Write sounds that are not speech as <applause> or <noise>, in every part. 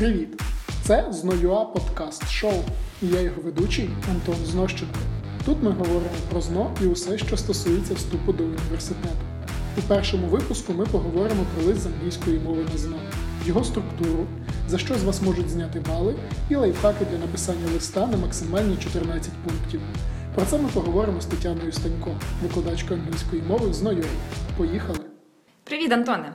Привіт! Це Зноюа подкаст шоу. І я його ведучий Антон Знощенко. Тут ми говоримо про ЗНО і усе, що стосується вступу до університету. У першому випуску ми поговоримо про лист з англійської мови на ЗНО, його структуру, за що з вас можуть зняти бали, і лайфхаки для написання листа на максимальні 14 пунктів. Про це ми поговоримо з Тетяною Станько, викладачкою англійської мови з НОЙО. Поїхали! Привіт, Антоне.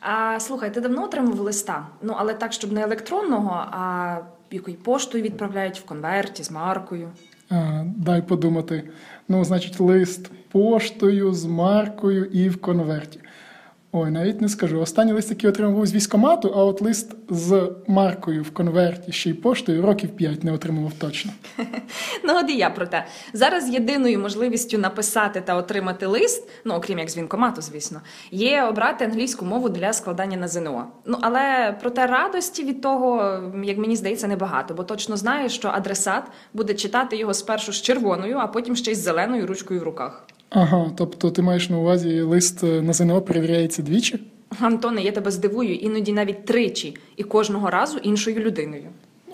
А, слухай, ти давно отримав листа? Ну, але так, щоб не електронного, а якою поштою відправляють в конверті з маркою. А, дай подумати. Ну, значить, лист поштою з маркою і в конверті. Ой, навіть не скажу. Останній лист, який отримав був з військомату, а от лист з маркою в конверті ще й поштою років 5 не отримував точно. <laughs> Ну, от і я про те. Зараз єдиною можливістю написати та отримати лист, ну окрім як з вінкомату, звісно, є обрати англійську мову для складання на ЗНО. Ну але проте радості від того, як мені здається, небагато, бо точно знаю, що адресат буде читати його спершу з червоною, а потім ще й з зеленою ручкою в руках. Ага, тобто ти маєш на увазі лист е, на ЗНО перевіряється двічі? Антоне, я тебе здивую, іноді навіть тричі, і кожного разу іншою людиною.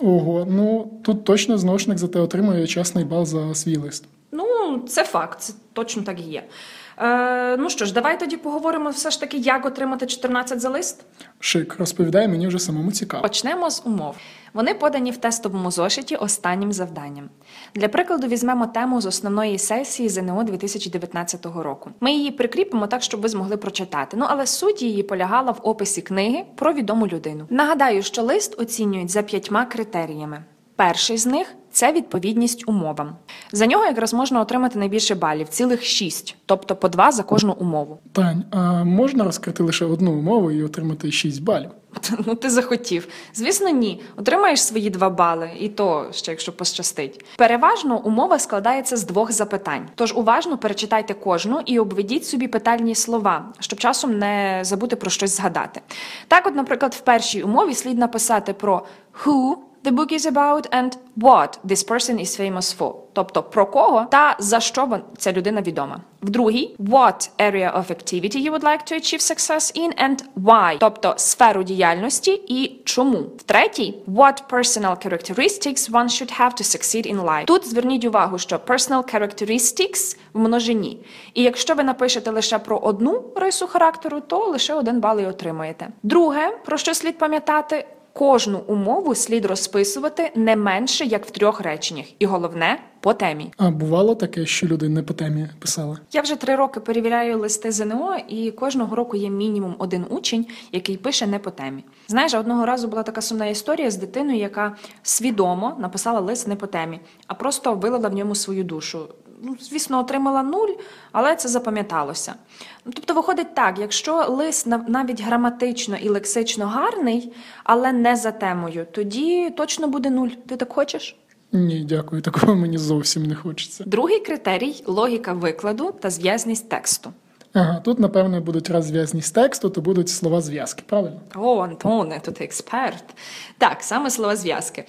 Ого, ну тут точно зношник за те отримує чесний бал за свій лист. Ну, це факт, це точно так і є. Е, ну що ж, давай тоді поговоримо все ж таки, як отримати 14 за лист. Шик, розповідай, мені вже самому цікаво. Почнемо з умов. Вони подані в тестовому зошиті останнім завданням. Для прикладу візьмемо тему з основної сесії ЗНО 2019 року. Ми її прикріпимо так, щоб ви змогли прочитати. Ну але суть її полягала в описі книги про відому людину. Нагадаю, що лист оцінюють за п'ятьма критеріями. Перший з них це відповідність умовам. За нього якраз можна отримати найбільше балів, цілих шість, тобто по два за кожну умову. Тань, а можна розкрити лише одну умову і отримати 6 балів? Ну, ти захотів. Звісно, ні. Отримаєш свої два бали, і то ще якщо пощастить. Переважно умова складається з двох запитань. Тож уважно перечитайте кожну і обведіть собі питальні слова, щоб часом не забути про щось згадати. Так, от, наприклад, в першій умові слід написати про who the book is about and what this person is famous for. Тобто про кого та за що ця людина відома. В другій what area of activity you would like to achieve success in and why, тобто сферу діяльності і чому. В третій what personal characteristics one should have to succeed in life. Тут зверніть увагу, що personal characteristics в множині. І якщо ви напишете лише про одну рису характеру, то лише один бал і отримаєте. Друге, про що слід пам'ятати. Кожну умову слід розписувати не менше як в трьох реченнях, і головне по темі. А бувало таке, що люди не по темі писали? Я вже три роки перевіряю листи ЗНО, і кожного року є мінімум один учень, який пише не по темі. Знаєш, одного разу була така сумна історія з дитиною, яка свідомо написала лист не по темі, а просто вилила в ньому свою душу. Ну, звісно, отримала нуль, але це запам'яталося. Ну, Тобто, виходить так: якщо лист нав- навіть граматично і лексично гарний, але не за темою, тоді точно буде нуль. Ти так хочеш? Ні, дякую, такого мені зовсім не хочеться. Другий критерій логіка викладу та зв'язність тексту. Ага, тут, напевно, будуть раз зв'язність тексту, то будуть слова зв'язки, правильно? О, Антоне, то ти експерт. Так, саме слова зв'язки.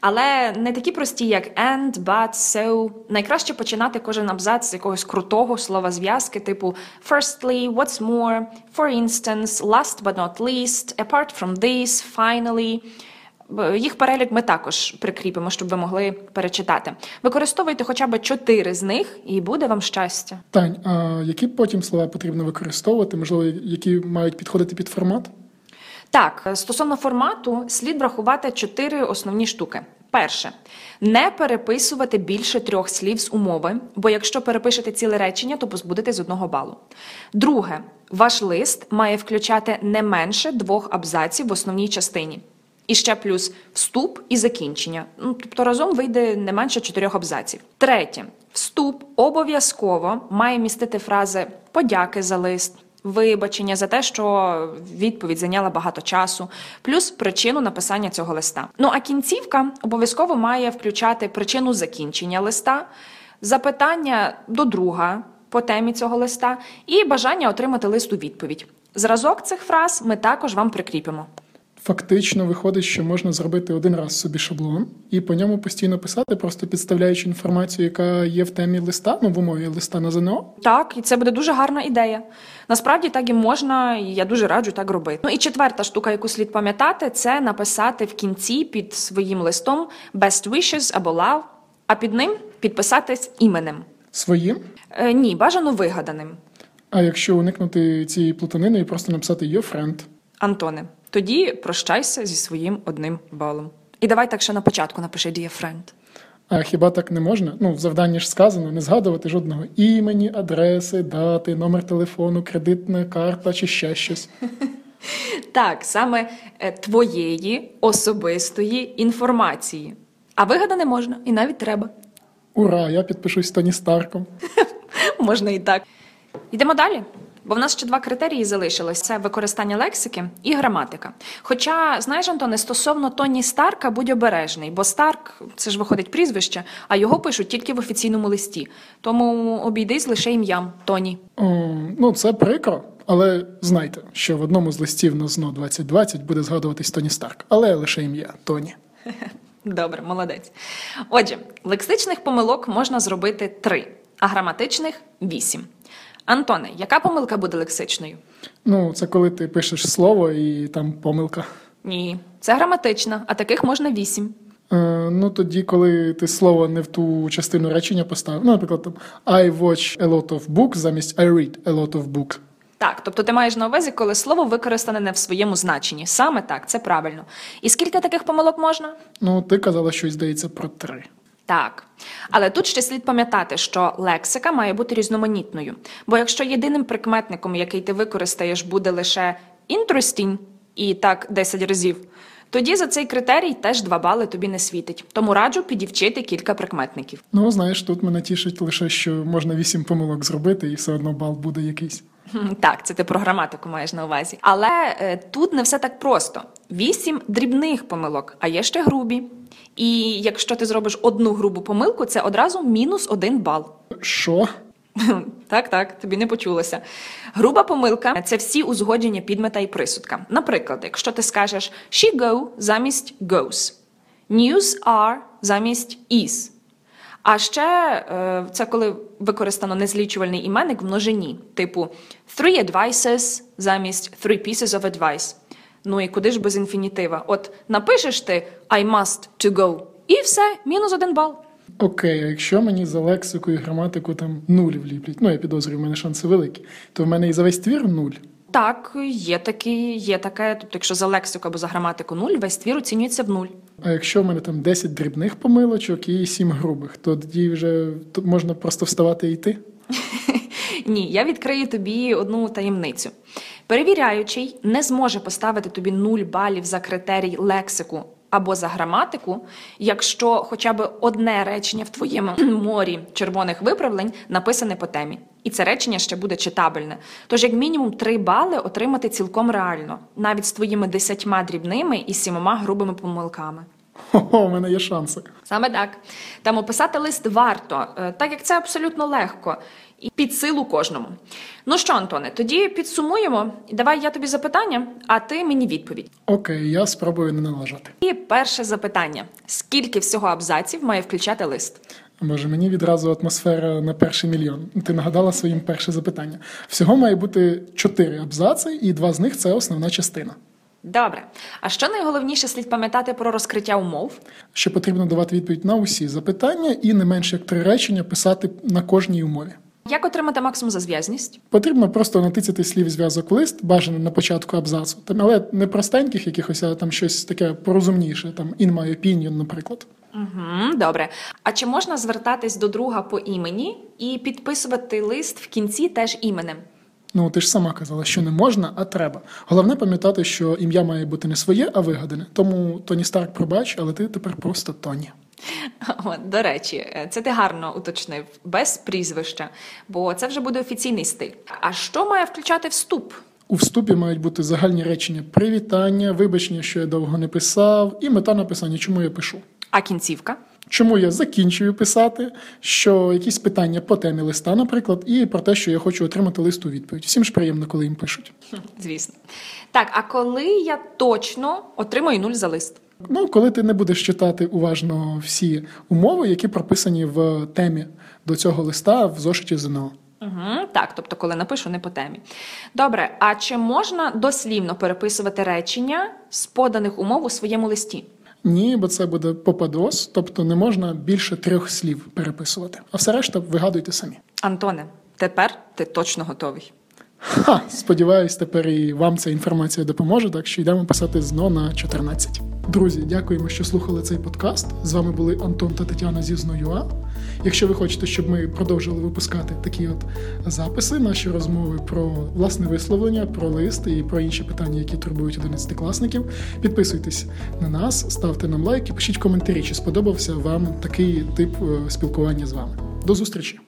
Але не такі прості, як and, but, so. Найкраще починати кожен абзац з якогось крутого слова зв'язки, типу firstly, what's more, for instance, last but not least, apart from this, finally. Їх перелік ми також прикріпимо, щоб ви могли перечитати. Використовуйте хоча б чотири з них, і буде вам щастя. Тань, а які потім слова потрібно використовувати, можливо, які мають підходити під формат? Так, стосовно формату, слід врахувати чотири основні штуки. Перше, не переписувати більше трьох слів з умови, бо якщо перепишете ціле речення, то позбудете з одного балу. Друге, ваш лист має включати не менше двох абзаців в основній частині. І ще плюс вступ і закінчення. Ну, тобто разом вийде не менше чотирьох абзаців. Третє, вступ обов'язково має містити фрази подяки за лист, вибачення за те, що відповідь зайняла багато часу, плюс причину написання цього листа. Ну а кінцівка обов'язково має включати причину закінчення листа, запитання до друга по темі цього листа і бажання отримати лист у відповідь. Зразок цих фраз ми також вам прикріпимо. Фактично виходить, що можна зробити один раз собі шаблон і по ньому постійно писати, просто підставляючи інформацію, яка є в темі листа, ну в умові листа на ЗНО. Так, і це буде дуже гарна ідея. Насправді так і можна, і я дуже раджу так робити. Ну і четверта штука, яку слід пам'ятати, це написати в кінці під своїм листом best wishes або love, а під ним підписатись іменем. Своїм. Е, ні, бажано вигаданим. А якщо уникнути цієї плутанини і просто написати your friend. Антоне, тоді прощайся зі своїм одним балом. І давай так ще на початку напиши Dear friend. А хіба так не можна? Ну, в завданні ж сказано не згадувати жодного імені, адреси, дати, номер телефону, кредитна карта чи ще щось. <laughs> Так, саме е, твоєї особистої інформації. А вигадане можна і навіть треба. Ура! Я підпишусь Тоні Старком. <laughs> Можна і так. Йдемо далі. Бо в нас ще два критерії залишилось: це використання лексики і граматика. Хоча, знаєш, Антоне, стосовно Тоні Старка, будь обережний, бо Старк це ж виходить прізвище, а його пишуть тільки в офіційному листі. Тому обійдись лише ім'ям Тоні. О, ну, це прикро, але знайте, що в одному з листів на ЗНО 2020 буде згадуватись Тоні Старк, але лише ім'я Тоні. <laughs> Добре, молодець. Отже, лексичних помилок можна зробити три, а граматичних вісім. Антоне, яка помилка буде лексичною? Ну, це коли ти пишеш слово і там помилка. Ні, це граматична, а таких можна вісім. Е, ну, тоді, коли ти слово не в ту частину речення поставив. Ну, наприклад, там I watch a lot of books замість I read a lot of books. Так, тобто ти маєш на увазі, коли слово використане не в своєму значенні. Саме так, це правильно. І скільки таких помилок можна? Ну, ти казала щось, здається, про три. Так. Але тут ще слід пам'ятати, що лексика має бути різноманітною. Бо якщо єдиним прикметником, який ти використаєш, буде лише interesting, і так 10 разів, тоді за цей критерій теж 2 бали тобі не світить. Тому раджу підівчити кілька прикметників. Ну, знаєш, тут мене тішить лише, що можна вісім помилок зробити, і все одно бал буде якийсь. Так, це ти про граматику маєш на увазі. Але е, тут не все так просто. Вісім дрібних помилок, а є ще грубі. І якщо ти зробиш одну грубу помилку, це одразу мінус один бал. Що? <laughs> Так, так, тобі не почулося. Груба помилка це всі узгодження підмета і присудка. Наприклад, якщо ти скажеш she go замість goes, news are замість is. А ще е, це коли використано незлічувальний іменник в множині, типу three advices замість three pieces of advice. Ну і куди ж без інфінітива? От напишеш ти I must to go, і все, мінус один бал. Окей, а якщо мені за лексику і граматику там нуль вліплять, ну я підозрюю, в мене шанси великі, то в мене і за весь твір нуль. Так, є такі, є таке. Тобто, якщо за лексику або за граматику нуль, весь твір оцінюється в нуль. А якщо в мене там 10 дрібних помилочок і 7 грубих, то тоді вже можна просто вставати і йти. <laughs> Ні, я відкрию тобі одну таємницю. Перевіряючий не зможе поставити тобі нуль балів за критерій лексику або за граматику, якщо хоча б одне речення в твоєму <clears throat> морі червоних виправлень написане по темі. І це речення ще буде читабельне. Тож, як мінімум, три бали отримати цілком реально, навіть з твоїми десятьма дрібними і сімома грубими помилками. Хо-хо, у мене є шанси. Саме так. Там описати лист варто, е, так як це абсолютно легко і під силу кожному. Ну що, Антоне, тоді підсумуємо. Давай я тобі запитання, а ти мені відповідь. Окей, я спробую не налажати. І перше запитання: скільки всього абзаців має включати лист? Боже, мені відразу атмосфера на перший мільйон. Ти нагадала своїм перше запитання. Всього має бути чотири абзаци, і два з них це основна частина. Добре. А що найголовніше слід пам'ятати про розкриття умов? Що потрібно давати відповідь на усі запитання і не менше як три речення писати на кожній умові. Як отримати максимум за зв'язність? Потрібно просто натицяти слів зв'язок лист, бажано на початку абзацу, там, але не простеньких якихось, а там щось таке порозумніше, там in my opinion, наприклад. Угу, добре. А чи можна звертатись до друга по імені і підписувати лист в кінці теж іменем? Ну, ти ж сама казала, що не можна, а треба. Головне пам'ятати, що ім'я має бути не своє, а вигадане. Тому Тоні Старк пробач, але ти тепер просто Тоні. <laughs> О, до речі, це ти гарно уточнив, без прізвища, бо це вже буде офіційний стиль. А що має включати вступ? У вступі мають бути загальні речення привітання, вибачення, що я довго не писав, і мета написання, чому я пишу. А кінцівка? Чому я закінчую писати, що якісь питання по темі листа, наприклад, і про те, що я хочу отримати лист у відповідь. Всім ж приємно, коли їм пишуть. Звісно. Так, а коли я точно отримаю нуль за лист? Ну, коли ти не будеш читати уважно всі умови, які прописані в темі до цього листа в зошиті ЗНО. Угу, так, тобто, коли напишу не по темі. Добре, а чи можна дослівно переписувати речення з поданих умов у своєму листі? Ні, бо це буде попадос, тобто не можна більше трьох слів переписувати. А все решта вигадуйте самі. Антоне, тепер ти точно готовий. Ха, сподіваюсь, тепер і вам ця інформація допоможе, так що йдемо писати ЗНО на 14. Друзі, дякуємо, що слухали цей подкаст. З вами були Антон та Тетяна зі ЗНО.ЮА. Якщо ви хочете, щоб ми продовжили випускати такі от записи, наші розмови про власне висловлення, про лист і про інші питання, які турбують 11-класників, підписуйтесь на нас, ставте нам лайк і пишіть коментарі, чи сподобався вам такий тип е, спілкування з вами. До зустрічі!